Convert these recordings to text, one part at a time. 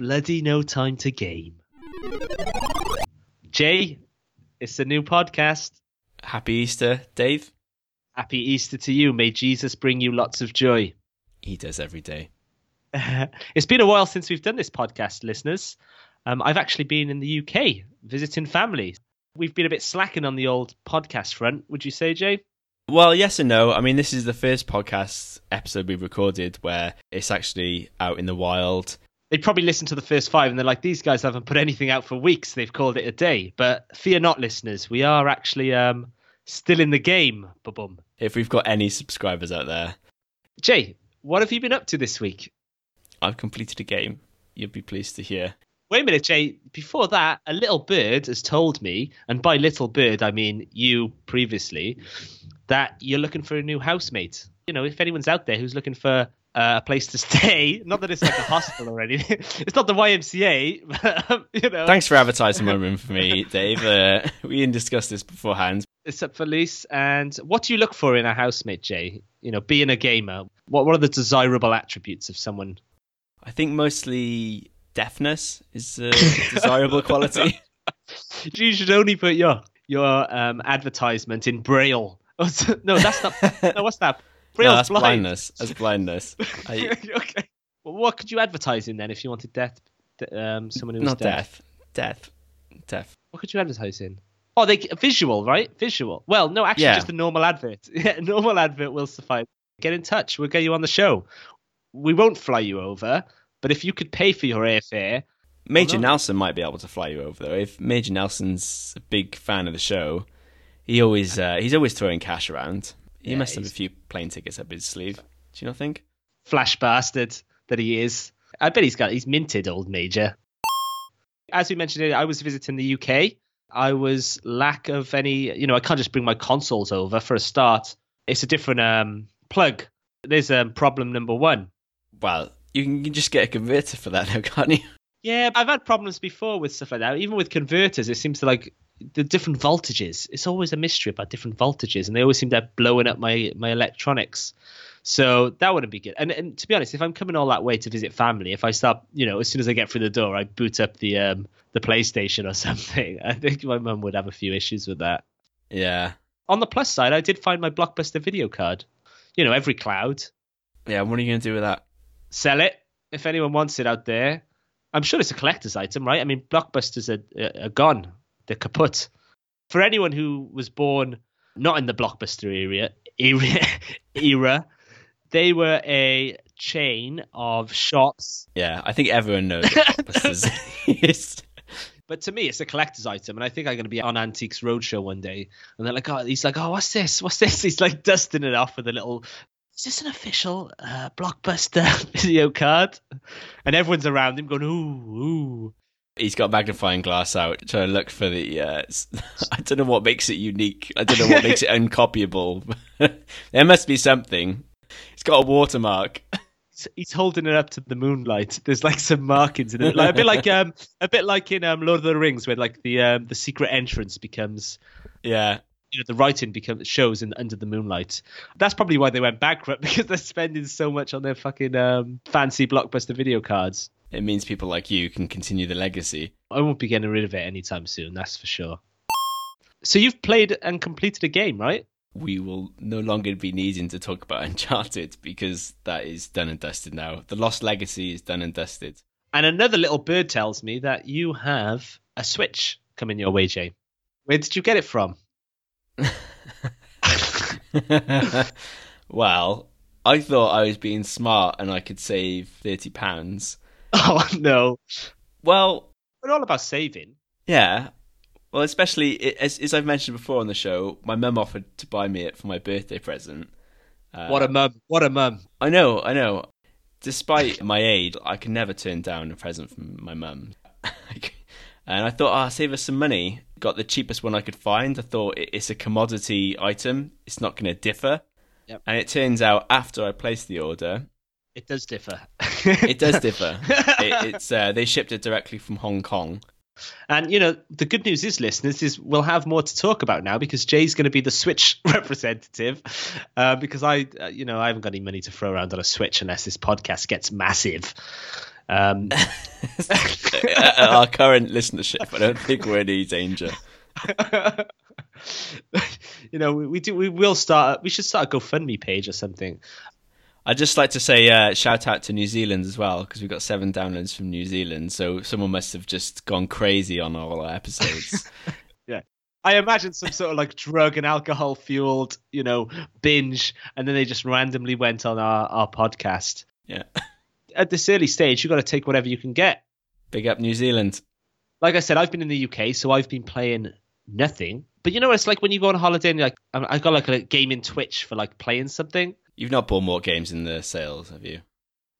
bloody no time to game. Jay, it's a new podcast. Happy Easter, Dave. Happy Easter to you. May Jesus bring you lots of joy. He does every day. it's been a while since we've done this podcast, listeners. Um, I've actually been in the UK visiting family. We've been a bit slacking on the old podcast front, would you say, Jay? Well, yes and no. I mean, this is the first podcast episode we've recorded where it's actually out in the wild. They probably listen to the first five and they're like, these guys haven't put anything out for weeks. They've called it a day. But fear not, listeners. We are actually um, still in the game. Ba-bum. If we've got any subscribers out there. Jay, what have you been up to this week? I've completed a game. You'll be pleased to hear. Wait a minute, Jay. Before that, a little bird has told me, and by little bird, I mean you previously, that you're looking for a new housemate. You know, if anyone's out there who's looking for uh, a place to stay, not that it's like a hostel or anything, it's not the YMCA, but, you know. Thanks for advertising my room for me, Dave. Uh, we didn't discuss this beforehand. It's up for lease. And what do you look for in a housemate, Jay? You know, being a gamer, what, what are the desirable attributes of someone? I think mostly deafness is a desirable quality. you should only put your your um, advertisement in braille. no, that's not. No, what's that? Braille's no, that's blind. blindness. That's blindness. I... okay. Well, what could you advertise in then if you wanted death? Um, someone who's not deaf. Death. Death. Deaf. What could you advertise in? Oh, they visual, right? Visual. Well, no, actually, yeah. just a normal advert. Yeah, normal advert will suffice. Get in touch. We'll get you on the show. We won't fly you over, but if you could pay for your airfare, Major Nelson might be able to fly you over though. If Major Nelson's a big fan of the show, he always uh, he's always throwing cash around. He yeah, must have a few plane tickets up his sleeve. Do you not think? Flash bastard that he is. I bet he's got he's minted old Major. As we mentioned, I was visiting the UK. I was lack of any, you know, I can't just bring my consoles over for a start. It's a different um, plug. There's um, problem number one. Well, you can just get a converter for that now, can't you? Yeah, I've had problems before with stuff like that. Even with converters, it seems to like the different voltages. It's always a mystery about different voltages, and they always seem to have blowing up my my electronics. So that wouldn't be good. And, and to be honest, if I'm coming all that way to visit family, if I start, you know, as soon as I get through the door, I boot up the um the PlayStation or something. I think my mum would have a few issues with that. Yeah. On the plus side, I did find my Blockbuster video card. You know, every cloud. Yeah. What are you going to do with that? Sell it if anyone wants it out there. I'm sure it's a collector's item, right? I mean, blockbusters are, are gone; they're kaput. For anyone who was born not in the blockbuster era, era, era they were a chain of shops. Yeah, I think everyone knows blockbusters. But to me, it's a collector's item, and I think I'm going to be on Antiques Roadshow one day, and they're like, "Oh, he's like, oh, what's this? What's this?" He's like dusting it off with a little is this an official uh, blockbuster video card? And everyone's around him going, ooh, ooh. He's got magnifying glass out trying to look for the. Uh, I don't know what makes it unique. I don't know what makes it uncopyable. there must be something. It's got a watermark. He's holding it up to the moonlight. There's like some markings in it, like a bit like um, a bit like in um, Lord of the Rings, where like the um, the secret entrance becomes yeah you know the writing becomes shows in under the moonlight. That's probably why they went bankrupt because they're spending so much on their fucking um, fancy blockbuster video cards. It means people like you can continue the legacy. I won't be getting rid of it anytime soon. That's for sure. So you've played and completed a game, right? We will no longer be needing to talk about Uncharted because that is done and dusted now. The Lost Legacy is done and dusted. And another little bird tells me that you have a Switch coming your way, Jay. Where did you get it from? well, I thought I was being smart and I could save thirty pounds. Oh no! Well, we're all about saving. Yeah. Well, especially as, as I've mentioned before on the show, my mum offered to buy me it for my birthday present. Uh, what a mum! What a mum! I know, I know. Despite my age, I can never turn down a present from my mum. and I thought, oh, I'll save us some money. Got the cheapest one I could find. I thought it's a commodity item. It's not going to differ. Yep. And it turns out after I placed the order, it does differ. it does differ. It, it's uh, they shipped it directly from Hong Kong. And you know the good news is, listeners, is we'll have more to talk about now because Jay's going to be the Switch representative. Uh, because I, uh, you know, I haven't got any money to throw around on a Switch unless this podcast gets massive. Um, Our current listenership, I don't think we're in any danger. you know, we, we do. We will start. We should start a GoFundMe page or something. I'd just like to say uh, shout out to New Zealand as well because we've got seven downloads from New Zealand. So someone must have just gone crazy on all our episodes. yeah. I imagine some sort of like drug and alcohol fueled, you know, binge, and then they just randomly went on our, our podcast. Yeah. At this early stage, you've got to take whatever you can get. Big up New Zealand. Like I said, I've been in the UK, so I've been playing nothing. But you know, it's like when you go on holiday and you're like, I got like a game in Twitch for like playing something. You've not bought more games in the sales, have you?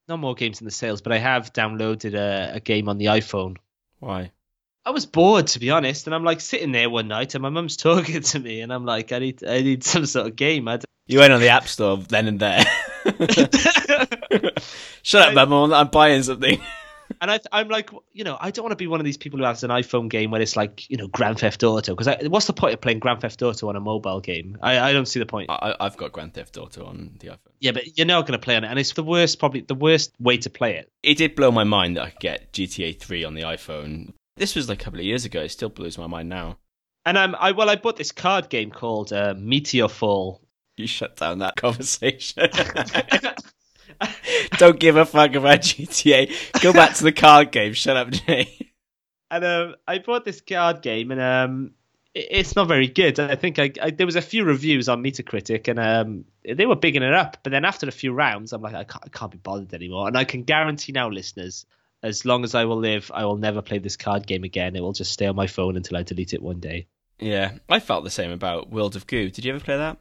Not more games in the sales, but I have downloaded a, a game on the iPhone. Why? I was bored to be honest, and I'm like sitting there one night, and my mum's talking to me, and I'm like, I need, I need some sort of game. I you went on the App Store then and there. Shut up, mum! I'm buying something. and I, I'm like, you know, I don't want to be one of these people who has an iPhone game where it's like, you know, Grand Theft Auto. Because what's the point of playing Grand Theft Auto on a mobile game? I, I don't see the point. I, have got Grand Theft Auto on the iPhone. Yeah, but you're not going to play on it, and it's the worst, probably the worst way to play it. It did blow my mind that I could get GTA 3 on the iPhone. This was like a couple of years ago. It still blows my mind now. And um, I well, I bought this card game called uh, Meteorfall. You shut down that conversation. Don't give a fuck about GTA. Go back to the card game. Shut up, Jay. And um, I bought this card game, and um, it, it's not very good. I think I, I, there was a few reviews on Metacritic, and um, they were bigging it up. But then after a few rounds, I'm like, I can't, I can't be bothered anymore. And I can guarantee now, listeners, as long as I will live, I will never play this card game again. It will just stay on my phone until I delete it one day. Yeah, I felt the same about World of Goo. Did you ever play that?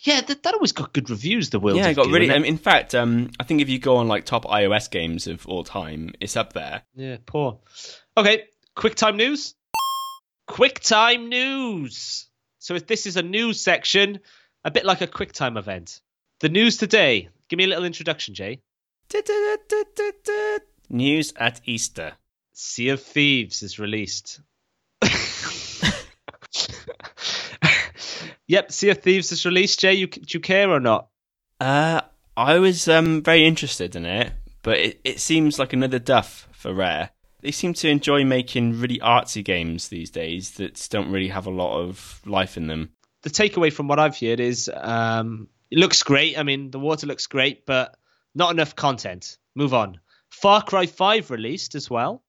Yeah, that, that always got good reviews. The World. Yeah, it got really. Um, in fact, um, I think if you go on like top iOS games of all time, it's up there. Yeah, poor. Okay, quick time news. Quick time news. So if this is a news section, a bit like a quick time event. The news today. Give me a little introduction, Jay. News at Easter. Sea of Thieves is released. Yep, Sea of Thieves is released. Jay, you, do you care or not? Uh, I was um, very interested in it, but it, it seems like another duff for Rare. They seem to enjoy making really artsy games these days that don't really have a lot of life in them. The takeaway from what I've heard is um, it looks great. I mean, the water looks great, but not enough content. Move on. Far Cry 5 released as well.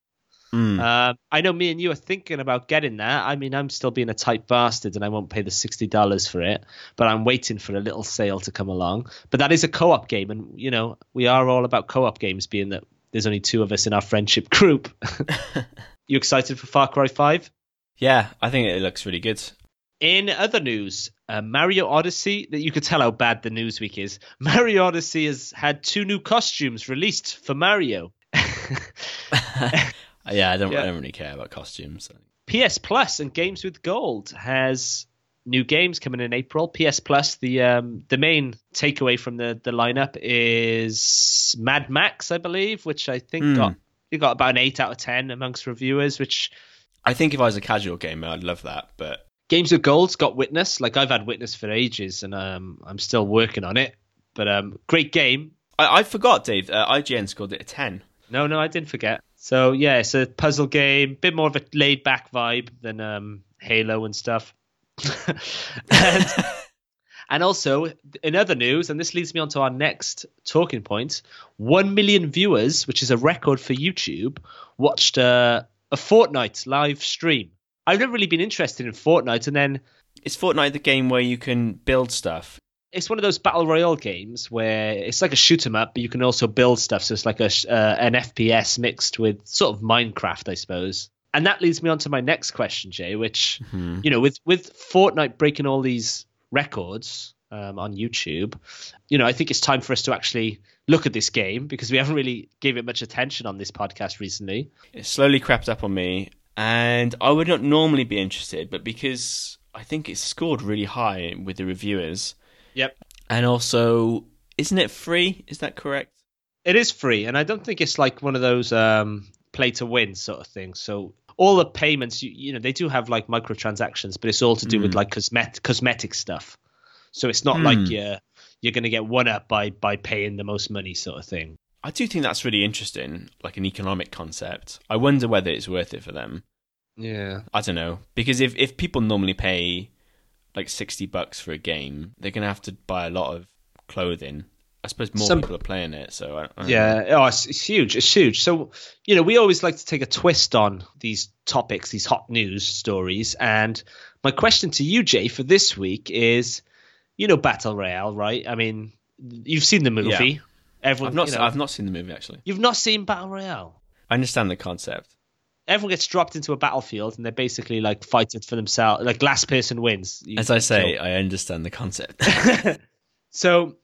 Mm. Uh, I know me and you are thinking about getting that. I mean, I'm still being a tight bastard and I won't pay the $60 for it, but I'm waiting for a little sale to come along. But that is a co op game. And, you know, we are all about co op games, being that there's only two of us in our friendship group. you excited for Far Cry 5? Yeah, I think it looks really good. In other news, uh, Mario Odyssey, that you could tell how bad the news week is. Mario Odyssey has had two new costumes released for Mario. Yeah, I don't. Yeah. I don't really care about costumes. PS Plus and Games with Gold has new games coming in April. PS Plus, the um, the main takeaway from the the lineup is Mad Max, I believe, which I think mm. got you got about an eight out of ten amongst reviewers. Which I think if I was a casual gamer, I'd love that. But Games with Gold's got Witness. Like I've had Witness for ages, and um, I'm still working on it. But um, great game. I, I forgot, Dave. Uh, IGN scored it a ten. No, no, I didn't forget. So yeah, it's a puzzle game, bit more of a laid back vibe than um, Halo and stuff. and, and, also, in other news, and this leads me on to our next talking point: one million viewers, which is a record for YouTube, watched uh, a Fortnite live stream. I've never really been interested in Fortnite, and then is Fortnite the game where you can build stuff? It's one of those battle royale games where it's like a shoot 'em up, but you can also build stuff. So it's like a uh, an FPS mixed with sort of Minecraft, I suppose. And that leads me on to my next question, Jay, which mm-hmm. you know, with with Fortnite breaking all these records um, on YouTube, you know, I think it's time for us to actually look at this game because we haven't really given it much attention on this podcast recently. It slowly crept up on me, and I would not normally be interested, but because I think it's scored really high with the reviewers Yep. And also, isn't it free? Is that correct? It is free, and I don't think it's like one of those um, play to win sort of things. So all the payments, you, you know, they do have like microtransactions, but it's all to do mm. with hmm. like cosmet- cosmetic stuff. So it's not mm. like you're you're going to get one up by by paying the most money sort of thing. I do think that's really interesting, like an economic concept. I wonder whether it's worth it for them. Yeah. I don't know because if if people normally pay like sixty bucks for a game, they're gonna have to buy a lot of clothing. I suppose more Some- people are playing it, so I, I know. Yeah, oh, it's, it's huge. It's huge. So, you know, we always like to take a twist on these topics, these hot news stories. And my question to you, Jay, for this week is, you know, Battle Royale, right? I mean, you've seen the movie. Yeah. Everyone, I've not you know, I've not seen the movie actually. you've not seen Battle Royale. I understand the concept. Everyone gets dropped into a battlefield, and they're basically like fighting for themselves. Like last person wins. You As I say. I understand the concept. So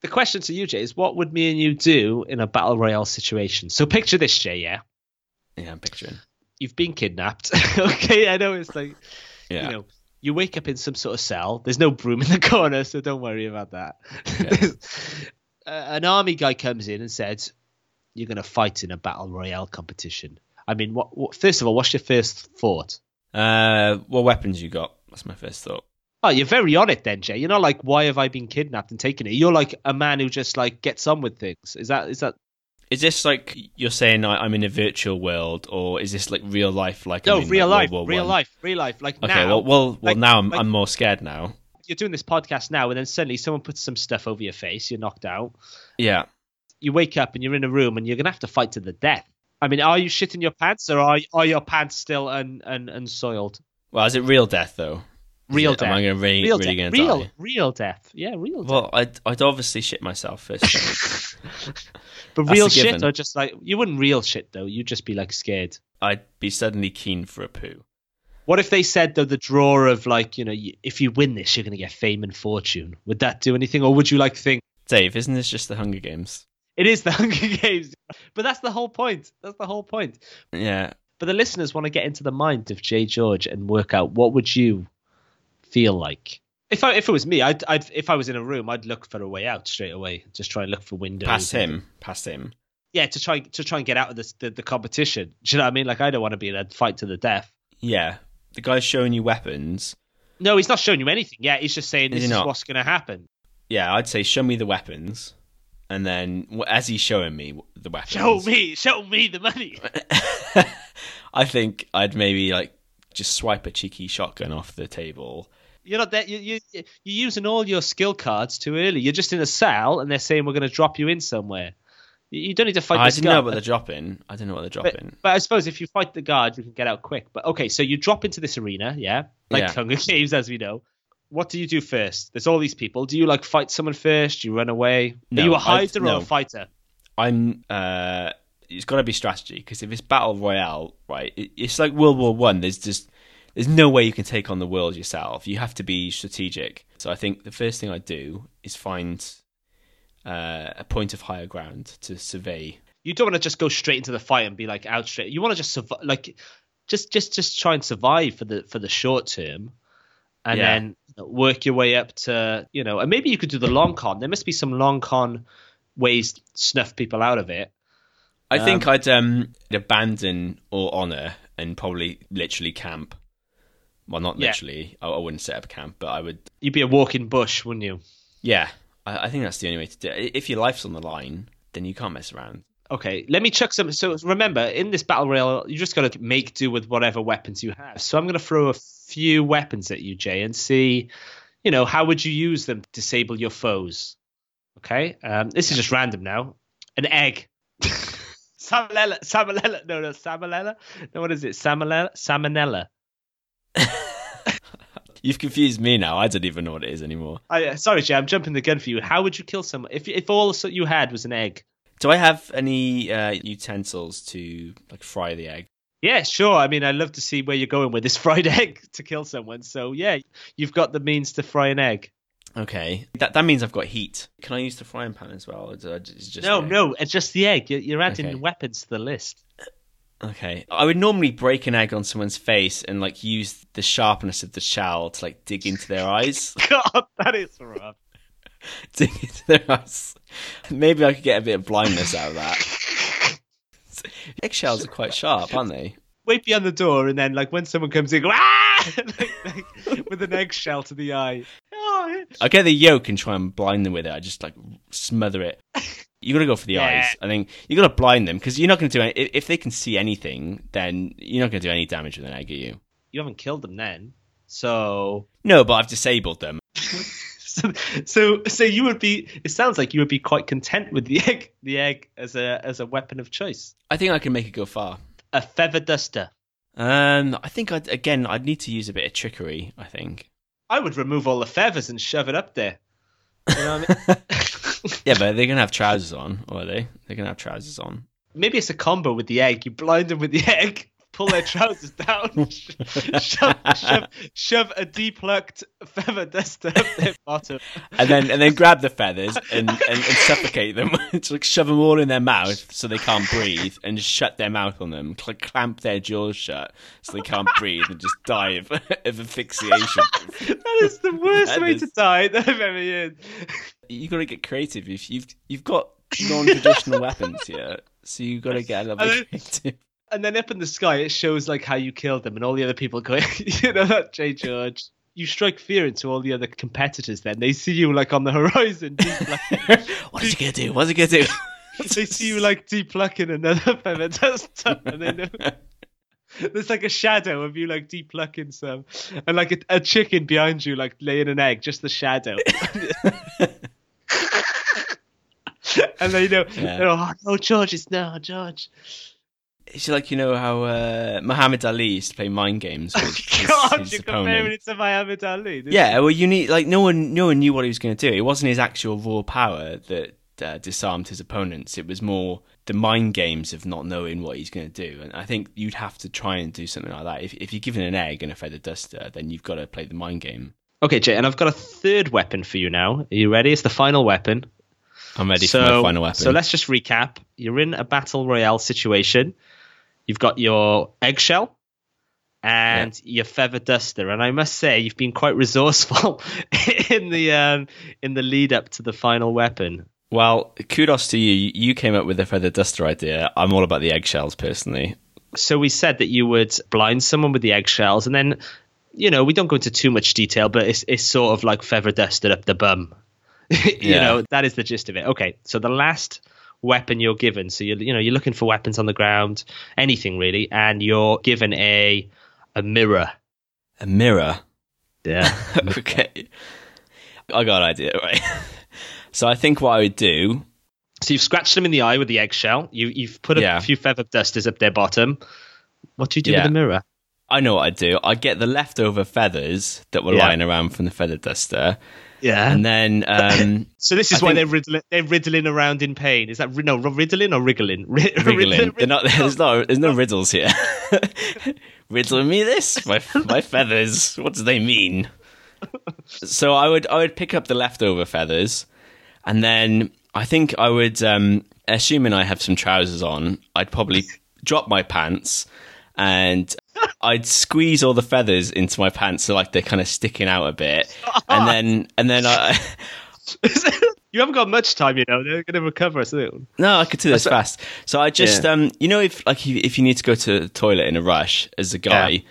the question to you, Jay, is what would me and you do in a battle royale situation? So picture this, Jay. Yeah, yeah, I'm picturing. you've been kidnapped. okay, I know it's like Yeah, you know you wake up in some sort of cell. There's no broom in the corner, so don't worry about that. There's- uh, an army guy comes in and says, "You're going to fight in a battle royale competition." I mean, what, what? First of all, what's your first thought? Uh, what weapons you got? That's my first thought. Oh, you're very on it then, Jay. You're not like, why have I been kidnapped and taken it? You're like a man who just like gets on with things. Is that is that Is this like you're saying I- I'm in a virtual world, or is this like real life? Like No, I'm real like, life, real life, real life. Like Okay, now, well, well, well. like- now I'm like- I'm more scared now. you're doing this podcast now, and then suddenly someone puts some stuff over your face. You're knocked out. Yeah. You wake up and you're in a room, and you're gonna have to fight to the death. I mean, are you shitting your pants, or are are your pants still un, un, unsoiled? Well, is it real death though? Real it- death. Am I gonna really, real really gonna real, die? real death. Yeah, real death. Well, I'd I'd obviously shit myself first. but real shit, given. or just like you wouldn't real shit though. You'd just be like scared. I'd be suddenly keen for a poo. What if they said though the draw of like you know if you win this you're gonna get fame and fortune? Would that do anything, or would you like think Dave, isn't this just the Hunger Games? It is the Hunger Games? But that's the whole point. That's the whole point. Yeah. But the listeners want to get into the mind of Jay George and work out what would you feel like if I if it was me, I'd, I'd if I was in a room, I'd look for a way out straight away. Just try and look for windows. Past him. Past him. Yeah, to try to try and get out of this, the the competition. Do you know what I mean? Like I don't want to be in a fight to the death. Yeah. The guy's showing you weapons. No, he's not showing you anything. Yeah, he's just saying this he is what's going to happen. Yeah, I'd say show me the weapons. And then as he's showing me the weapons, Show me, show me the money. I think I'd maybe like just swipe a cheeky shotgun off the table. You're not that you you you're using all your skill cards too early. You're just in a cell, and they're saying we're going to drop you in somewhere. You don't need to fight I didn't know what they're dropping. I didn't know what they're But, dropping. but I suppose if you fight the guard, you can get out quick. But okay, so you drop into this arena, yeah, like Yeah. Hunger Games, as we know. What do you do first? There's all these people. Do you like fight someone first? Do you run away? No, Are you a I'd- hider or no. a fighter? I'm. uh It's got to be strategy because if it's battle royale, right? It, it's like World War One. There's just there's no way you can take on the world yourself. You have to be strategic. So I think the first thing I do is find uh, a point of higher ground to survey. You don't want to just go straight into the fight and be like out straight. You want to just survive, like just just just try and survive for the for the short term, and Yeah. then work your way up to you know. And maybe you could do the long con. There must be some long con ways to snuff people out of it. I think I'd um abandon all honor and probably literally camp. Well, not Yeah. literally. I, I wouldn't set up camp, but I would. You'd be a walking bush, wouldn't you? Yeah, I, I think that's the only way to do it. If your life's on the line, then you can't mess around. Okay, let me chuck some. So remember, in this battle royale, you just got to make do with whatever weapons you have. So I'm going to throw a few weapons at you, Jay, and see, you know, how would you use them to disable your foes? Okay, um, this is just random now. An egg. Salmonella, salmonella, no, no, salmonella. No, what is it? Salmonella, salmonella. You've confused me now. I don't even know what it is anymore. I, uh, sorry, Jay, I'm jumping the gun for you. How would you kill someone if if all you had was an egg? Do I have any uh, utensils to like fry the egg? Yeah, sure. I mean, I'd love to see where you're going with this fried egg to kill someone. So, yeah, you've got the means to fry an egg. Okay, that that means I've got heat. Can I use the frying pan as well? Or do it's just no, no, it's just the egg. You're, you're adding Okay. weapons to the list. Okay, I would normally break an egg on someone's face and like use the sharpness of the shell to like dig into their eyes. God, that is rough. dig into their eyes. Maybe I could get a bit of blindness out of that. Eggshells are quite sharp, aren't they? Wait beyond the door, and then, like, when someone comes in, go, ah! like, like, with an eggshell to the eye. Oh, I get the yolk and try and blind them with it. I just like smother it. You got to go for the Yeah. eyes. I think you got to blind them because you're not going to do any. If they can see anything, then you're not going to do any damage with an egg, are you? You haven't killed them then, so No, but I've disabled them. so so so you would be. It sounds like you would be quite content with the egg, the egg as a as a weapon of choice. I think I can make it go far. A feather duster. Um, I think I'd, again I'd need to use a bit of trickery. I think. I would remove all the feathers and shove it up there. You know I mean? Yeah, but they're gonna have trousers on, or are they? They're gonna have trousers on. Maybe it's a combo with the egg. You blind them with the egg, pull their trousers down, shove, shove, shove a depulucked feather duster up their bottom. and then and then grab the feathers and, and, and suffocate them. Just like shove them all in their mouth so they can't breathe, and just shut their mouth on them. Cl- clamp their jaws shut so they can't breathe, and just die of, of asphyxiation. That is the worst That way is- to die that I've ever heard. You got to get creative. If you've you've got non-traditional weapons here, so you got to get a little bit creative. And then up in the sky, it shows like how you killed them, and all the other people going, you know, that Jay George. You strike fear into all the other competitors. Then they see you like on the horizon. deep what is he gonna do? What's he gonna do? they see you like depucking another feather and they know. There's like a shadow of you like depucking some, and like a, a chicken behind you like laying an egg, just the shadow. and they know, Yeah. they're, oh George, it's no George. It's like you know how uh, Muhammad Ali used to play mind games with God, his you're opponent. comparing it to Muhammad Ali. This Yeah, well, you need like no one, no one knew what he was going to do. It wasn't his actual raw power that uh, disarmed his opponents. It was more the mind games of not knowing what he's going to do. And I think you'd have to try and do something like that. If if you're given an egg and a feather duster, then you've got to play the mind game. Okay, Jay, and I've got a third weapon for you now. Are you ready? It's the final weapon. I'm ready so, for my final weapon. So let's just recap. You're in a battle royale situation. You've got your eggshell and your feather duster, and I must say you've been quite resourceful in the um, in the lead up to the final weapon. well, kudos to you. You came up with the feather duster idea. I'm all about the eggshells personally. So we said that you would blind someone with the eggshells, and then you know we don't go into too much detail, but it's it's sort of like feather dusted up the bum. you Yeah. know that is the gist of it. Okay, so the last weapon you're given, so you you know you're looking for weapons on the ground, anything really, and you're given a a mirror. A mirror. Yeah. okay. I got an idea, right? so I think what I would do so you've scratched them in the eye with the eggshell. You you've put a Yeah. few feather dusters up their bottom. What do you do Yeah. with the mirror? I know what I'd do. I'd get the leftover feathers that were Yeah. lying around from the feather duster, Yeah. and then um, so this is I why think- they're riddling, they're riddling around in pain. Is that no riddling or wriggling? Ri- wriggling. They're not, there's no, there's no riddles here. Riddling me this, my my feathers. What do they mean? So I would I would pick up the leftover feathers, and then I think I would, um, assuming I have some trousers on, I'd probably drop my pants and I'd squeeze all the feathers into my pants so like they're kind of sticking out a bit, and then and then I. you haven't got much time, you know. They're going to recover soon. No, I could do this fast. So I just, Yeah. um, you know, if like if if you need to go to the toilet in a rush as a guy,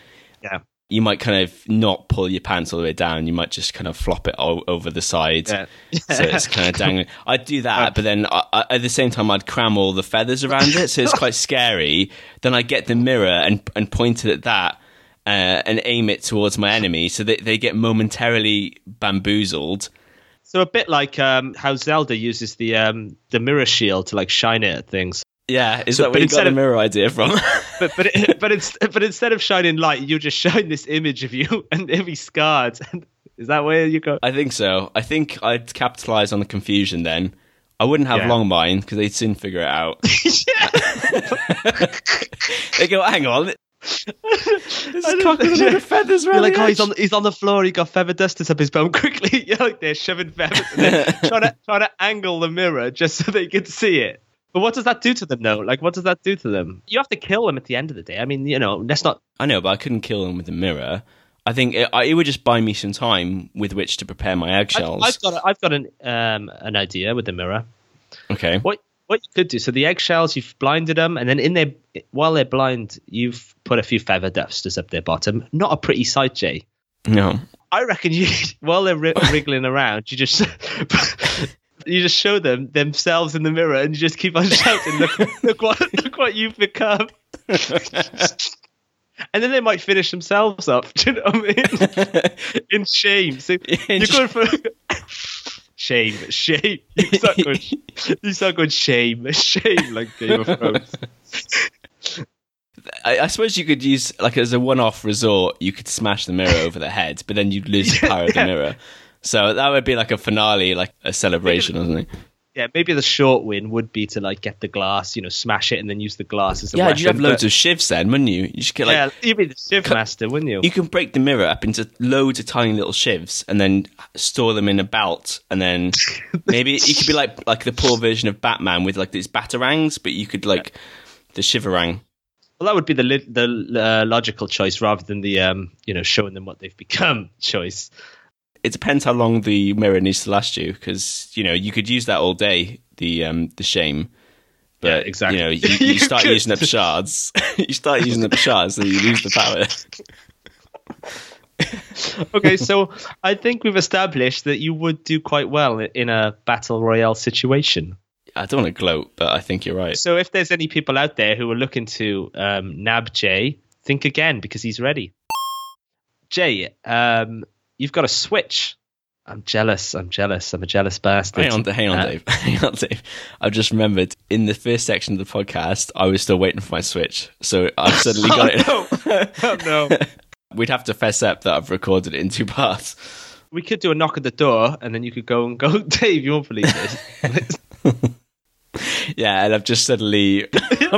Yeah. You might kind of not pull your pants all the way down. You might just kind of flop it o- over the side, Yeah. so it's kind of dangling. I'd do that, but then I, I, at the same time, I'd cram all the feathers around it, so it's quite scary. Then I get the mirror and and point it at that. Uh, and aim it towards my enemy, so that they get momentarily bamboozled. So a bit like um, how Zelda uses the um, the mirror shield to like shine it at things. Yeah, is So- that where you got the mirror idea from? But but it, but it's but instead of shining light, you're just showing this image of you, and be scarred. Is that where you go? I think so. I think I'd capitalize on the confusion then. I wouldn't have Yeah. long mind because they'd soon figure it out. they go, hang on. This is cock with a load of feathers You're like, oh, he's on he's on the floor. He got feather dusters up his bum quickly. You're like they're shoving feathers, and trying to trying to angle the mirror just so they can see it. But what does that do to them, though? Like, what does that do to them? You have to kill them at the end of the day. I mean, you know, that's not. I know, but I couldn't kill them with a mirror. I think it, it would just buy me some time with which to prepare my eggshells. I've got a, I've got an um an idea with the mirror. Okay. What what you could do? So the eggshells, you've blinded them, and then in their while they're blind, you've put a few feather dusters up their bottom. Not a pretty sight, Jay. No. I reckon you while they're ri- wriggling around, you just You just show them themselves in the mirror, and you just keep on shouting, "Look, look what, look what you've become." and then they might finish themselves up. Do you know what I mean? In shame. So you're going for shame, shame. You start going, you going shame, shame, like Game of Thrones. I, I suppose you could use like as a one-off resort, you could smash the mirror over the head, but then you'd lose the power of the mirror. So that would be like a finale, like a celebration or something. Yeah, maybe the short win would be to like get the glass, you know, smash it and then use the glass as a Yeah, weapon. you'd have loads but- of shivs then, wouldn't you? You should get like yeah, you'd be the shiv master, wouldn't you? you can break the mirror up into loads of tiny little shivs and then store them in a belt and then maybe you could be like like the poor version of Batman with like these batarangs, but you could like the shiverang. Well, that would be the li- the uh, logical choice rather than the um, you know, showing them what they've become choice. It depends how long the mirror needs to last you because you know you could use that all day. The um the shame. But Yeah, exactly. you know, you, you You start could. using up shards. you start using up shards, so you lose the power. Okay, so I think we've established that you would do quite well in a battle royale situation. I don't want to gloat, but I think you're right. So if there's any people out there who are looking to um, nab Jay, think again because he's ready. Jay, um, you've got a switch. I'm jealous. I'm jealous. I'm a jealous bastard. Hang on, hang on, Uh, Dave. Hang on, Dave. I've just remembered in the first section of the podcast, I was still waiting for my Switch, so I've suddenly got it. Oh no! We'd have to fess up that I've recorded it in two parts. we could do a knock at the door, and then you could go and go, Dave. You won't believe this. Yeah, and I've just suddenly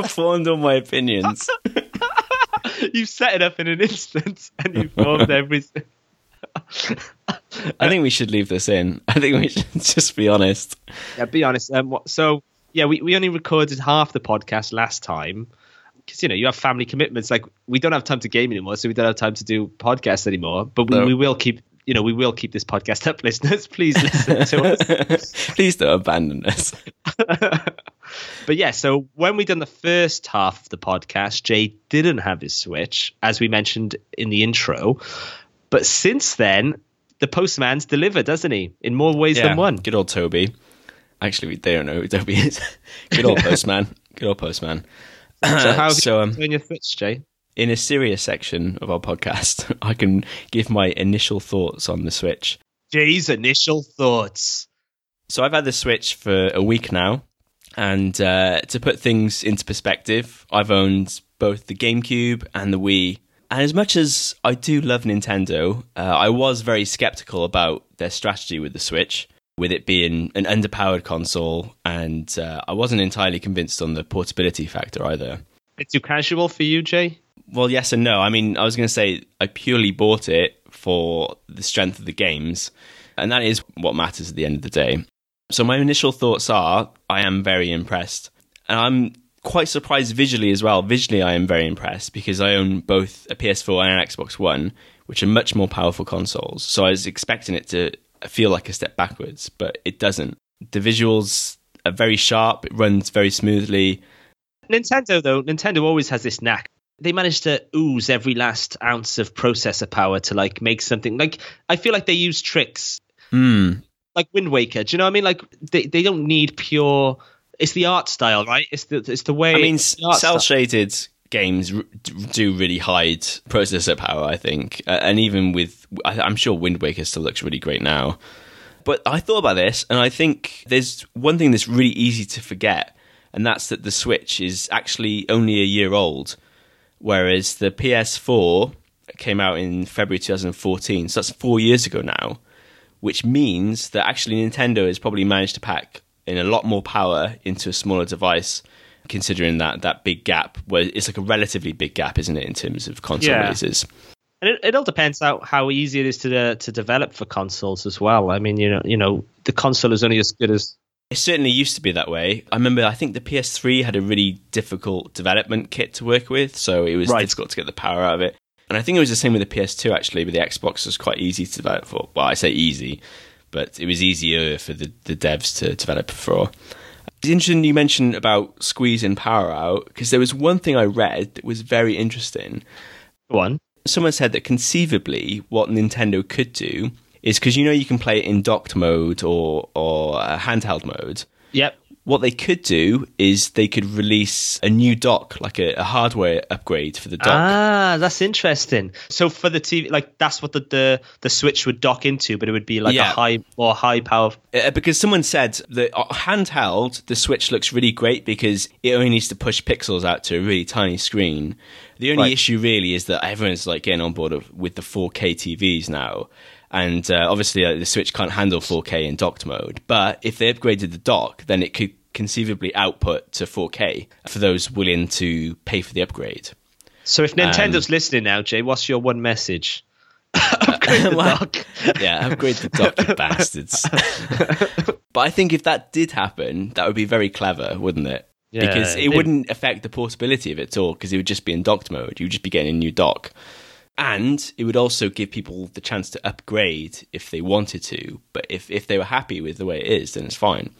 formed all my opinions. you set it up in an instant, and you formed everything. I think we should leave this in. I think we should just be honest. Yeah, be honest. Um, so yeah, we, we only recorded half the podcast last time because you know you have family commitments. Like we don't have time to game anymore, so we don't have time to do podcasts anymore. But we, No. we will keep you know we will keep this podcast up, listeners. Please listen to us. Please don't abandon us. But yeah, so when we done the first half of the podcast, Jay didn't have his Switch, as we mentioned in the intro. But since then, the postman's delivered, doesn't he? In more ways Yeah, than one. Good old Toby. Actually, we don't know who Toby is. Good old postman. Good old postman. So how have So, you um, your Switch, Jay? in a serious section of our podcast, I can give my initial thoughts on the Switch. Jay's initial thoughts. So I've had the Switch for a week now, and uh, to put things into perspective, I've owned both the GameCube and the Wii. And as much as I do love Nintendo, uh, I was very skeptical about their strategy with the Switch, with it being an underpowered console, and uh, I wasn't entirely convinced on the portability factor either. It's too casual for you, Jay? Well, yes and no. I mean, I was going to say I purely bought it for the strength of the games, and that is what matters at the end of the day. So, my initial thoughts are I am very impressed. And I'm quite surprised visually as well. Visually, I am very impressed because I own both a PS4 and an Xbox One, which are much more powerful consoles. So, I was expecting it to feel like a step backwards, but it doesn't. The visuals are very sharp, it runs very smoothly. Nintendo, though, Nintendo always has this knack. They manage to ooze every last ounce of processor power to like make something like I feel like they use tricks Hmm. like Wind Waker. Do you know what I mean? Like they, they don't need pure. It's the art style, right? It's the it's the way. I mean, it's the art cell shaded games r- do really hide processor power, I think, uh, and even with, I, I'm sure Wind Waker still looks really great now. But I thought about this, and I think there's one thing that's really easy to forget, and that's that the Switch is actually only a year old, whereas the PS4 came out in February 2014, so that's four years ago now which means that actually Nintendo has probably managed to pack in a lot more power into a smaller device, considering that that big gap. Where it's like a relatively big gap, isn't it, in terms of console Yeah. releases? And it, it all depends how, how easy it is to uh, to develop for consoles as well. I mean, you know, you know, the console is only as good as It certainly used to be that way. I remember, I think the PS3 had a really difficult development kit to work with, so it was Right. difficult to get the power out of it. And I think it was the same with the PS2 actually, but the Xbox was quite easy to develop for. Well, I say easy, but it was easier for the, the devs to develop for. It's interesting you mentioned about squeezing power out, because there was one thing I read that was very interesting one. someone said that conceivably what Nintendo could do is because you know you can play it in docked mode or or uh, handheld mode. Yep. What they could do is they could release a new dock, like a, a hardware upgrade for the dock. Ah, that's interesting. So for the TV, like that's what the the, the Switch would dock into, but it would be like Yeah. a high, more high power. Uh, because someone said that uh, handheld, the Switch looks really great because it only needs to push pixels out to a really tiny screen. The only Right. issue really is that everyone's like getting on board of, with the 4K TVs now. And uh, obviously, uh, the Switch can't handle 4K in docked mode. But if they upgraded the dock, then it could conceivably output to 4K for those willing to pay for the upgrade. So if Nintendo's listening now, Jay, what's your one message? Upgrade the Well, dock. Yeah, upgrade the dock, you bastards. but I think if that did happen, that would be very clever, wouldn't it? Yeah, because it it- wouldn't affect the portability of it at all, because it would just be in docked mode. You would just be getting a new dock. And it would also give people the chance to upgrade if they wanted to. But if, if they were happy with the way it is, then it's fine.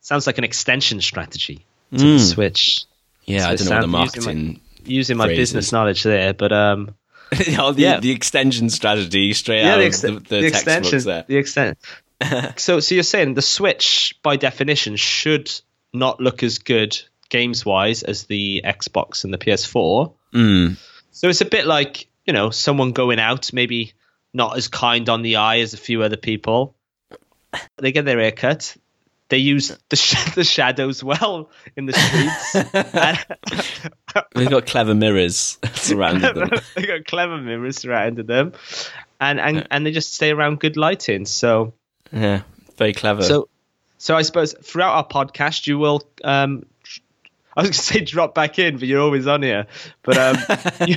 Sounds like an extension strategy to the Switch. Yeah, So I don't know what the sounds- using marketing. Using my business knowledge there, but um, Oh, the, Yeah. the extension strategy straight yeah, out the, of ex- the, the, the textbooks extension, there. the extent. so, so you're saying the Switch, by definition, should not look as good games wise as the Xbox and the PS4. Mm. So it's a bit like you know someone going out, maybe not as kind on the eye as a few other people. They get their hair cut. They use the sh- the shadows well in the streets. They've got clever mirrors surrounding them. They've got clever mirrors surrounding them, and and, and they just stay around good lighting. So Yeah, very clever. so so I suppose throughout our podcast you will um. I was going to say drop back in, but you're always on here. But um, you,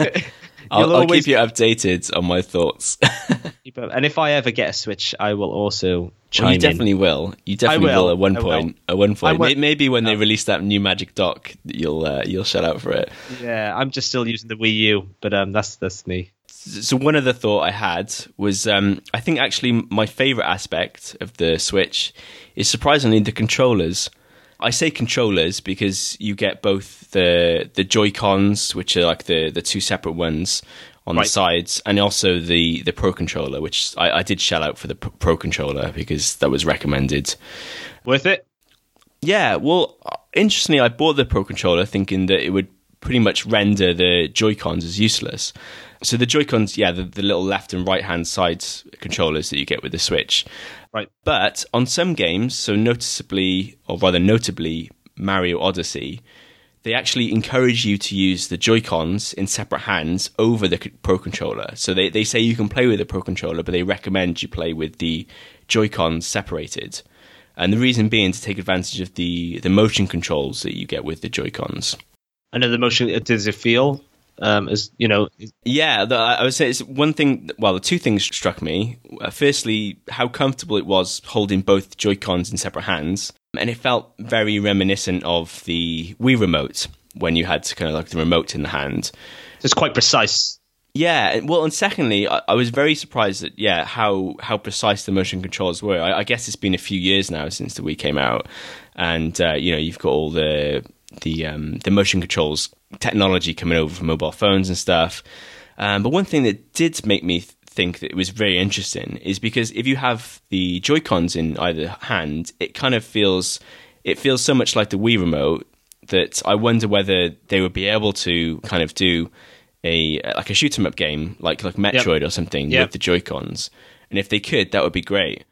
I'll, I'll always keep you updated on my thoughts. And if I ever get a Switch, I will also chime Well, you in. definitely will. You definitely will. will. at one I will. point. At one point, will. Maybe when they release that new Magic Dock, you'll uh, you'll shut out for it. Yeah, I'm just still using the Wii U, but um, that's that's me. So one other thought I had was, um, I think actually my favorite aspect of the Switch is surprisingly the controllers. I say controllers because you get both the the Joy Cons, which are like the the two separate ones on the sides, and also the the Pro controller, which I, I did shell out for the Pro- Pro controller because that was recommended. Worth it? Yeah, well, interestingly, I bought the Pro controller thinking that it would pretty much render the Joy Cons as useless. So the Joy Cons, yeah, the, the little left and right hand side controllers that you get with the Switch. Right. But on some games, so noticeably, or rather notably, Mario Odyssey, they actually encourage you to use the Joy Cons in separate hands over the Pro controller. So they, they say you can play with the Pro controller, but they recommend you play with the Joy Cons separated. And the reason being to take advantage of the, the motion controls that you get with the Joy Cons. I know the motion. Uh, does it feel? Um, as you know, Yeah, the, I would say it's one thing. Well, the two things struck me. Uh, firstly, how comfortable it was holding both Joy Cons in separate hands, and it felt very reminiscent of the Wii remote when you had to kind of like the remote in the hand. it's quite precise. Yeah, well, and secondly, I, I was very surprised at yeah how how precise the motion controls were. I, I guess it's been a few years now since the Wii came out, and uh, you know you've got all the the um, the motion controls technology coming over from mobile phones and stuff. Um, but one thing that did make me think that it was very interesting is because if you have the Joy Cons in either hand, it kind of feels it feels so much like the Wii remote that I wonder whether they would be able to kind of do a like a shoot 'em up game like like Metroid or something Yep. with the Joy Cons. And if they could, that would be great.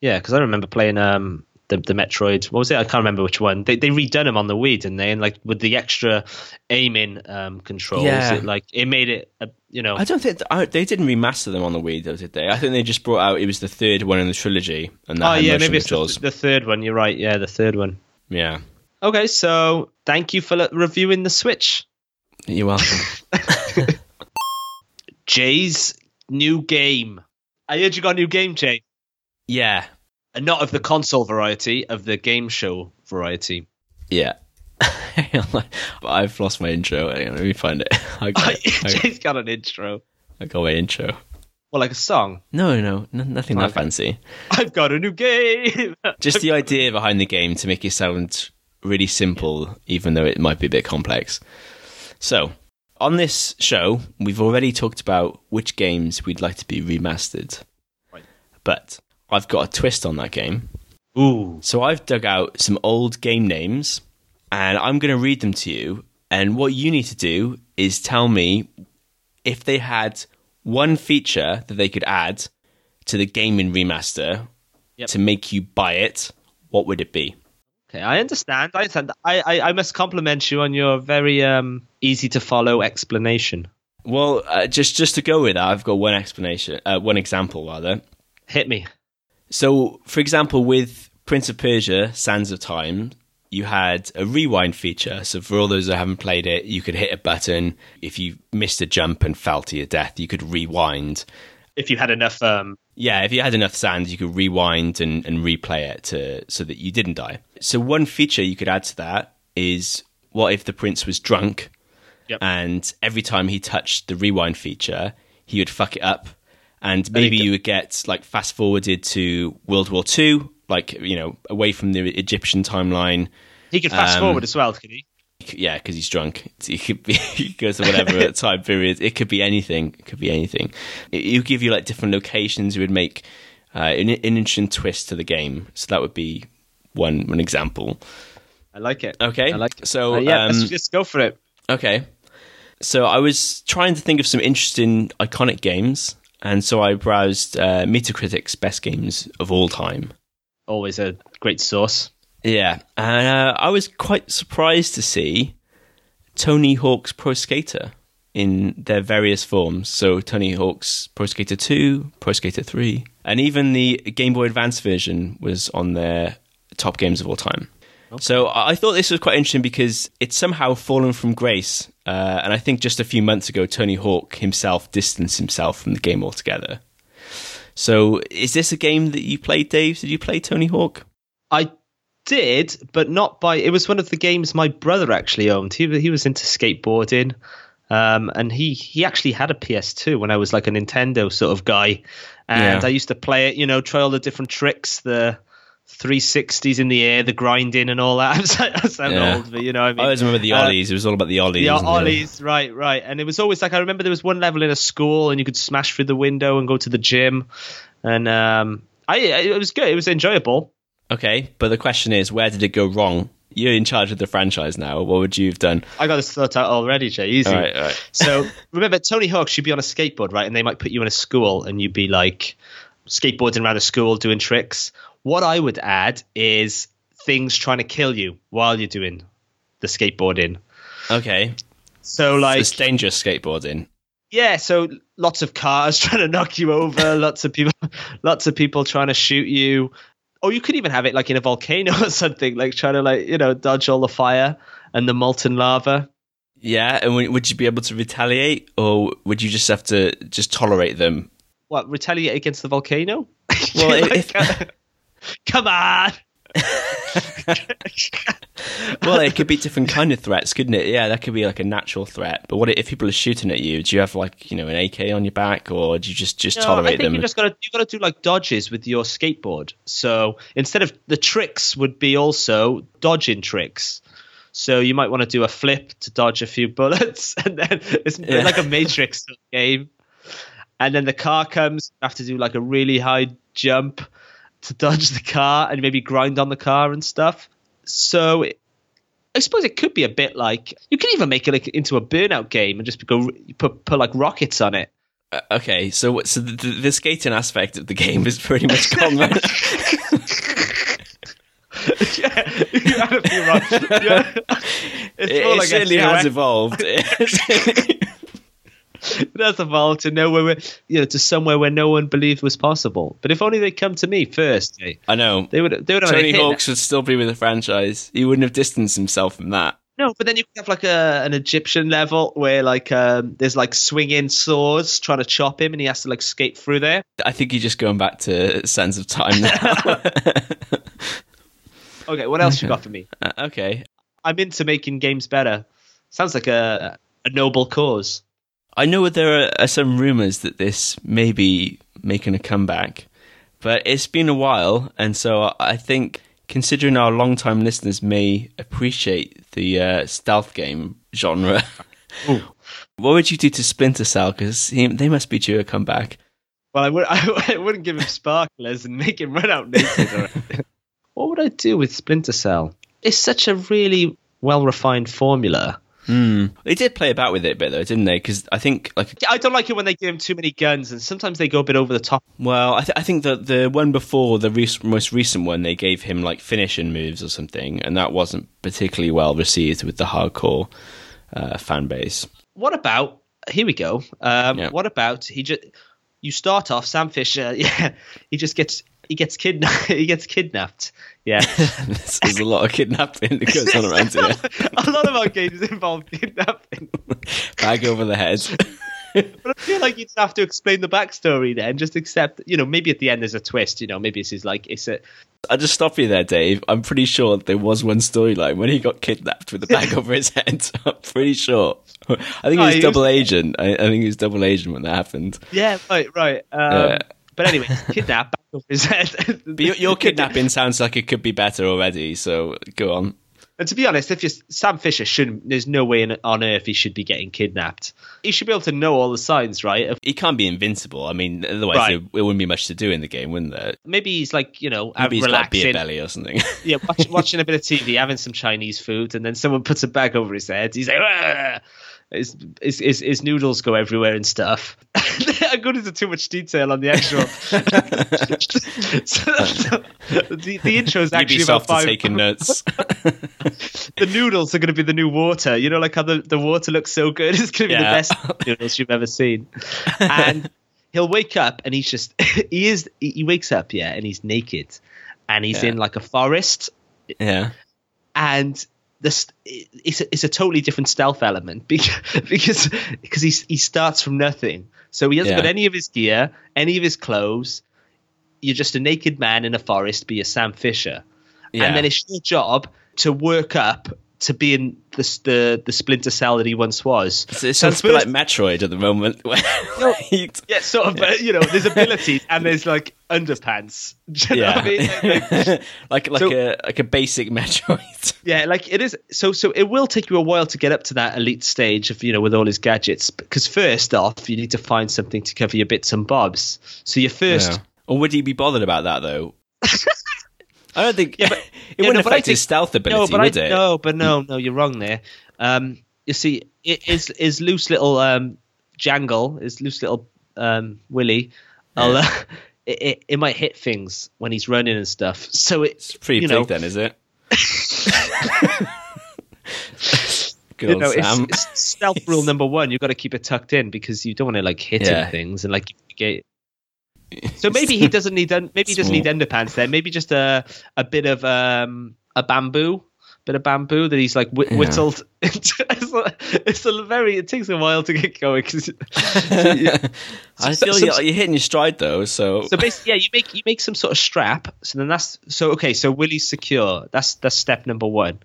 Yeah, because I remember playing um the the Metroid. What was it? I can't remember which one. They they redone them on the Wii, didn't they? And like with the extra aiming um controls, Yeah. it like it made it. A, you know, I don't think I, they didn't remaster them on the Wii, though, did they? I think they just brought out it was the third one in the trilogy, and that oh yeah, maybe it's the, the third one. You're right. Yeah, the third one. Yeah, Okay, so thank you for reviewing the Switch. you're welcome. Jay's new game. I heard you got a new game, Jay. yeah, And not of the console variety, of the game show variety. yeah. I've lost my intro. On, let me find it. I got, Jay's got an intro. I got my intro. Well, like a song. No, no, n- nothing that Okay. fancy. I've got a new game. Just the idea behind the game to make it sound really simple, even though it might be a bit complex. So, on this show, we've already talked about which games we'd like to be remastered. Right. But I've got a twist on that game. Ooh. So I've dug out some old game names and I'm going to read them to you. And what you need to do is tell me if they had one feature that they could add to the gaming remaster Yep. to make you buy it, what would it be? Okay, I understand. I understand. I, I, I must compliment you on your very um, easy to follow explanation. Well, uh, just just to go with that, I've got one explanation, uh, one example rather. Hit me. So, for example, with Prince of Persia: Sands of Time, you had a rewind feature. So, for all those that haven't played it, you could hit a button. If you missed a jump and fell to your death, you could rewind. If you had enough, um, Yeah, if you had enough sand, you could rewind and, and replay it to so that you didn't die. So, one feature you could add to that is what if the prince was drunk Yep. and every time he touched the rewind feature, he would fuck it up, and maybe you would get like fast forwarded to World War Two, like you know, away from the Egyptian timeline. he could fast Um, forward as well, could he? Yeah, because he's drunk. He could be he goes to whatever time period. It could be anything. It could be anything. It, it would give you like different locations. It would make uh, an, an interesting twist to the game. So that would be one one example. I like it. Okay, I like it. So Uh, yeah, um, let's just go for it. Okay. So I was trying to think of some interesting iconic games, and so I browsed uh, Metacritic's best games of all time. Always a great source. Yeah, and uh, I was quite surprised to see Tony Hawk's Pro Skater in their various forms. So Tony Hawk's Pro Skater 2, Pro Skater 3, and even the Game Boy Advance version was on their top games of all time. So I I thought this was quite interesting because it's somehow fallen from grace. Uh, and I think just a few months ago, Tony Hawk himself distanced himself from the game altogether. So is this a game that you played, Dave? Did you play Tony Hawk? I did, but not by. It was one of the games my brother actually owned. He he was into skateboarding, um, and he he actually had a PS2 when I was like a Nintendo sort of guy, and Yeah. I used to play it. You know, try all the different tricks, the 360s in the air, the grinding, and all that. I was, sound Yeah. old, but you know, what I mean, I always remember the Uh, ollies. it was all about the ollies. the wasn't it? ollies, right, right. And it was always like I remember there was one level in a school, and you could smash through the window and go to the gym, and um, I it was good. It was enjoyable. Okay, but the question is, where did it go wrong? You're in charge of the franchise now. What would you have done? I got this thought out already, Jay. Easy. All right, all right. So remember, Tony Hawk should be on a skateboard, right? And they might put you in a school, and you'd be like skateboarding around a school doing tricks. What I would add is things trying to kill you while you're doing the skateboarding. Okay, So like, it's dangerous skateboarding. yeah, so lots of cars trying to knock you over, lots of people, lots of people trying to shoot you. Or you could even have it like in a volcano or something, like trying to like you know dodge all the fire and the molten lava. Yeah, and would you be able to retaliate, or would you just have to just tolerate them? What retaliate against the volcano? Well, Like, if- uh, come on. Well, it could be different kind of threats, couldn't it? Yeah, that could be like a natural threat. But what if people are shooting at you? Do you have like you know an AK on your back, or do you just just No, I tolerate think them? you just gotta you gotta do like dodges with your skateboard. So instead of the tricks would be also dodging tricks. So you might want to do a flip to dodge a few bullets, and then it's Yeah. like a Matrix game. And then the car comes, you have to do like a really high jump to dodge the car, and maybe grind on the car and stuff. So it, I suppose it could be a bit like you can even make it like, into a burnout game and just go put put like rockets on it. Uh, okay, so so the, the, the skating aspect of the game is pretty much gone. right? yeah, you had a few wrong. Yeah. It's it it like certainly has evolved. That's a evolved to nowhere, where, you know, to somewhere where no one believed was possible. But if only they'd come to me first, I know. they would. They would have Tony Hawk should still be with the franchise. He wouldn't have distanced himself from that. No, but then you could have like a an Egyptian level where like um, there's like swinging swords trying to chop him, and he has to like skate through there. I think you're just going back to Sands of Time now. Okay, what else you got for me? Uh, okay. I'm into making games better. Sounds like a a noble cause. I know there are, are some rumours that this may be making a comeback, but it's been a while, and so I think considering our long-time listeners may appreciate the uh, stealth game genre, what would you do to Splinter Cell? Because they must be due a comeback. Well, I, would, I, wouldn't give him sparklers and make him run out naked. Or what would I do with Splinter Cell? It's such a really well refined formula. Mm. They did play about with it a bit though, didn't they? Because I think like yeah, I don't like it when they give him too many guns, and sometimes they go a bit over the top. Well, I, th- I think that the one before the re- most recent one, they gave him like finishing moves or something, and that wasn't particularly well received with the hardcore uh, fan base. What about here we go? Um, yeah. What about he just you start off Sam Fisher? Yeah, he just gets he gets kidnapped. he gets kidnapped. Yeah, there's a lot of kidnapping that goes on around here. a lot of our games involve kidnapping. Bag over the head. but I feel like you'd have to explain the backstory then. Just accept, you know, maybe at the end there's a twist. You know, maybe this is like it's a. I just stop you there, Dave. I'm pretty sure there was one storyline when he got kidnapped with the bag over his head. I'm pretty sure. I think he was he double was... agent. I, I, think he was double agent when that happened. Yeah, right, right. Um, yeah. But anyway, kidnapped back over his head. but your, your kidnapping sounds like it could be better already. So go on. And to be honest, if you're Sam Fisher, shouldn't there's no way in, on earth he should be getting kidnapped. He should be able to know all the signs, right? He can't be invincible. I mean, otherwise right. there, there, wouldn't be much to do in the game, wouldn't there? Maybe he's like you know, maybe he's relaxing. got a beer belly or something. yeah, watch, watching a bit of TV, having some Chinese food, and then someone puts a bag over his head. He's like. Argh! His, his, his, his noodles go everywhere and stuff. I go into too much detail on the actual. so, so, the, the intro is actually about five. taking notes. the noodles are going to be the new water. You know, like how the, the water looks so good. It's going to be yeah. the best noodles you've ever seen. And he'll wake up and he's just he is he wakes up yeah and he's naked and he's yeah. in like a forest. Yeah. And this it's a, it's a totally different stealth element because because because he he starts from nothing. So he hasn't yeah. got any of his gear, any of his clothes. You're just a naked man in a forest. Be a Sam Fisher, yeah. and then it's your job to work up to being the the, the Splinter Cell that he once was. it sounds so first, like Metroid at the moment. yeah, sort of. But you know, there's abilities and there's like underpants. yeah, I mean? like like so, a like a basic Metroid. yeah, like it is. So so it will take you a while to get up to that elite stage of you know with all his gadgets. Because first off, you need to find something to cover your bits and bobs. So your first. Yeah. Or would he be bothered about that though? I don't think. Yeah, but, it yeah, wouldn't no, affect his stealth ability, no, but would I, it? No, but no, no, you're wrong there. Um, you see, it is is loose little um, Jangle, is loose little um, Willie. Yeah. Uh, it, it, it might hit things when he's running and stuff. So it's pretty you big know, then, is it? Good you know, Sam. It's, it's stealth rule number one. You've got to keep it tucked in because you don't want to like hit yeah. things and like get so maybe he doesn't need maybe he doesn't need underpants there. Maybe just a a bit of um a bamboo, bit of bamboo that he's like wh- yeah. whittled. it's, a, it's a very it takes a while to get going. Cause, I feel so, you're, you're, hitting your stride though. So so basically, yeah, you make you make some sort of strap. So then that's so okay. So Willie's secure. That's that's step number one,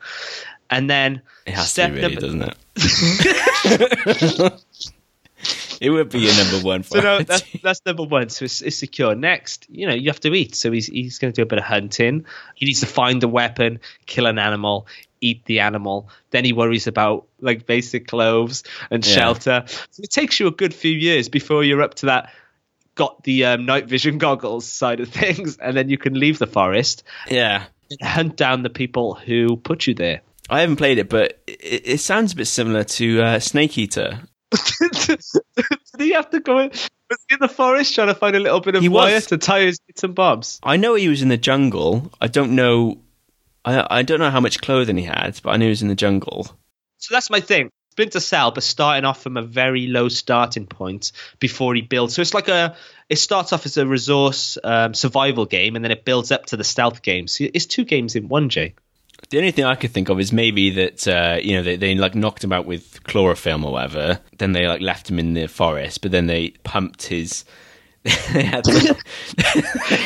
and then it has step to be really, number, doesn't it? It would be your number one. so no, that's, that's number one. So it's, it's, secure. Next, you know, you have to eat. So he's he's going to do a bit of hunting. He needs to find a weapon, kill an animal, eat the animal. Then he worries about like basic clothes and yeah. shelter. So it takes you a good few years before you're up to that. Got the um, night vision goggles side of things, and then you can leave the forest. Yeah, hunt down the people who put you there. I haven't played it, but it, it sounds a bit similar to uh, Snake Eater. Did he have to go in? Was he in the forest trying to find a little bit of he wire was. to tie his bits and bobs? I know he was in the jungle. I don't know. I I don't know how much clothing he had, but I knew he was in the jungle. So that's my thing. Splinter Cell, but starting off from a very low starting point before he builds. So it's like a. It starts off as a resource um, survival game, and then it builds up to the stealth game. So it's two games in one, Jay. The only thing I could think of is maybe that uh, you know they, they like knocked him out with chloroform or whatever. Then they like left him in the forest, but then they pumped his. they,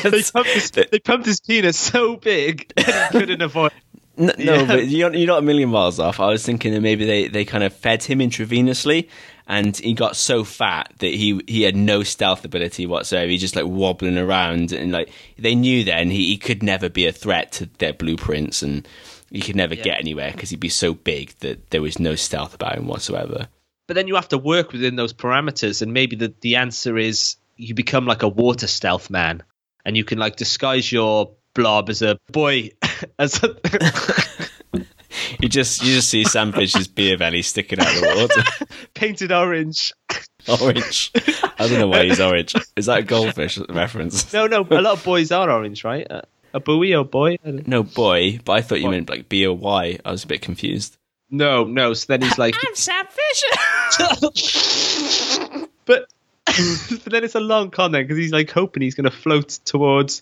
they, pumped his, they pumped his penis so big that he couldn't avoid. No, yeah. no, but you're, you're not a million miles off. I was thinking that maybe they, they kind of fed him intravenously, and he got so fat that he he had no stealth ability whatsoever. He just like wobbling around, and like they knew then he, he could never be a threat to their blueprints, and he could never yeah. get anywhere because he'd be so big that there was no stealth about him whatsoever. But then you have to work within those parameters, and maybe the the answer is you become like a water stealth man, and you can like disguise your blob as a boy, as a, You just you just see Sam Fisher's beer belly sticking out of the water. painted orange. orange. I don't know why he's orange. Is that a goldfish reference? No, no, a lot of boys are orange, right? Uh, A buoy or boy? No, boy. But I thought you Boy. meant like B O Y. I was a bit confused. No, no. So then he's like, "I'm Sam Fisher. but, but then it's a long con then because he's like hoping he's going to float towards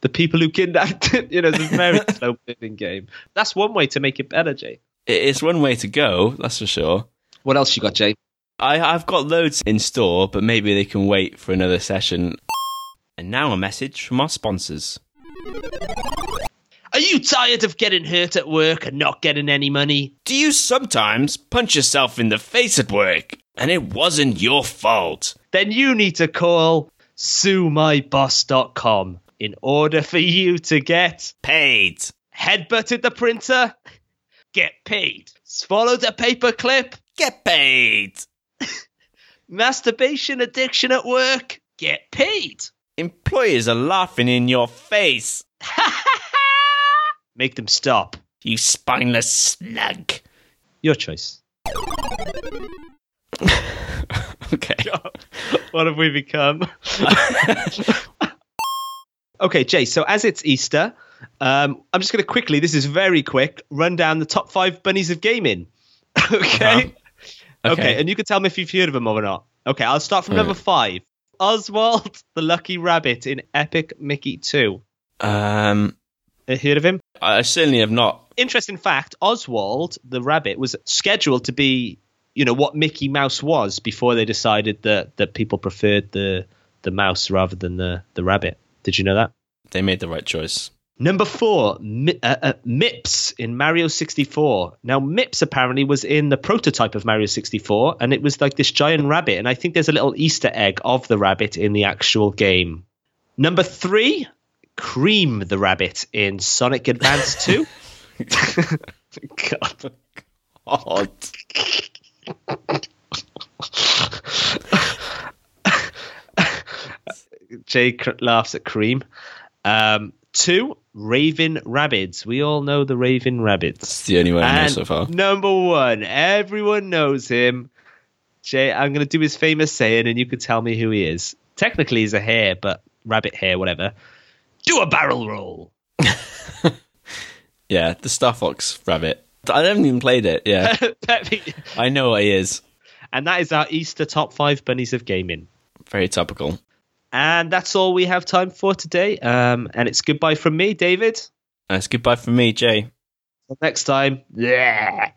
the people who kidnapped him. You know, it's a very slow moving game. That's one way to make it better, Jay. It's one way to go, that's for sure. What else you got, Jay? I, I've got loads in store, but maybe they can wait for another session. And now a message from our sponsors. Are you tired of getting hurt at work and not getting any money? Do you sometimes punch yourself in the face at work and it wasn't your fault? Then you need to call suemyboss.com in order for you to get Paid. headbutted the printer, get paid, swallowed a paperclip, Get paid. masturbation addiction at work, get paid. Employers are laughing in your face. Make them stop. You spineless slug. Your choice. Okay. what have we become? okay, Jay. So as it's Easter, um, I'm just going to quickly. This is very quick. Run down the top five bunnies of gaming. okay? Uh-huh. okay. And you can tell me if you've heard of them or not. Okay, I'll start from Right. number five. Oswald the Lucky Rabbit in Epic Mickey 2. Um, Uh, Heard of him? I certainly have not. Interesting fact: Oswald the rabbit was scheduled to be, you know, what Mickey Mouse was before they decided that that people preferred the the mouse rather than the the rabbit. Did you know that? They made the right choice. Number four, uh, uh, Mips in Mario 64. Now, Mips apparently was in the prototype of Mario 64, and it was like this giant rabbit. And I think there's a little Easter egg of the rabbit in the actual game. Number three, Cream the rabbit in Sonic Advance 2. God. Odd. Jay laughs at Cream. Um, two, Raving Rabbids. We all know the Raving Rabbids. It's the only one I know so far. number one, everyone knows him. Jay, I'm going to do his famous saying, and you can tell me who he is. Technically, he's a hare, but rabbit hare, whatever. Do a barrel roll. Yeah, the Star Fox rabbit. I haven't even played it. Yeah, I know what he is. and that is our Easter top five bunnies of gaming. Very topical. And that's all we have time for today. Um, and it's goodbye from me, David. That's goodbye from me, Jay. Until next time. Yeah.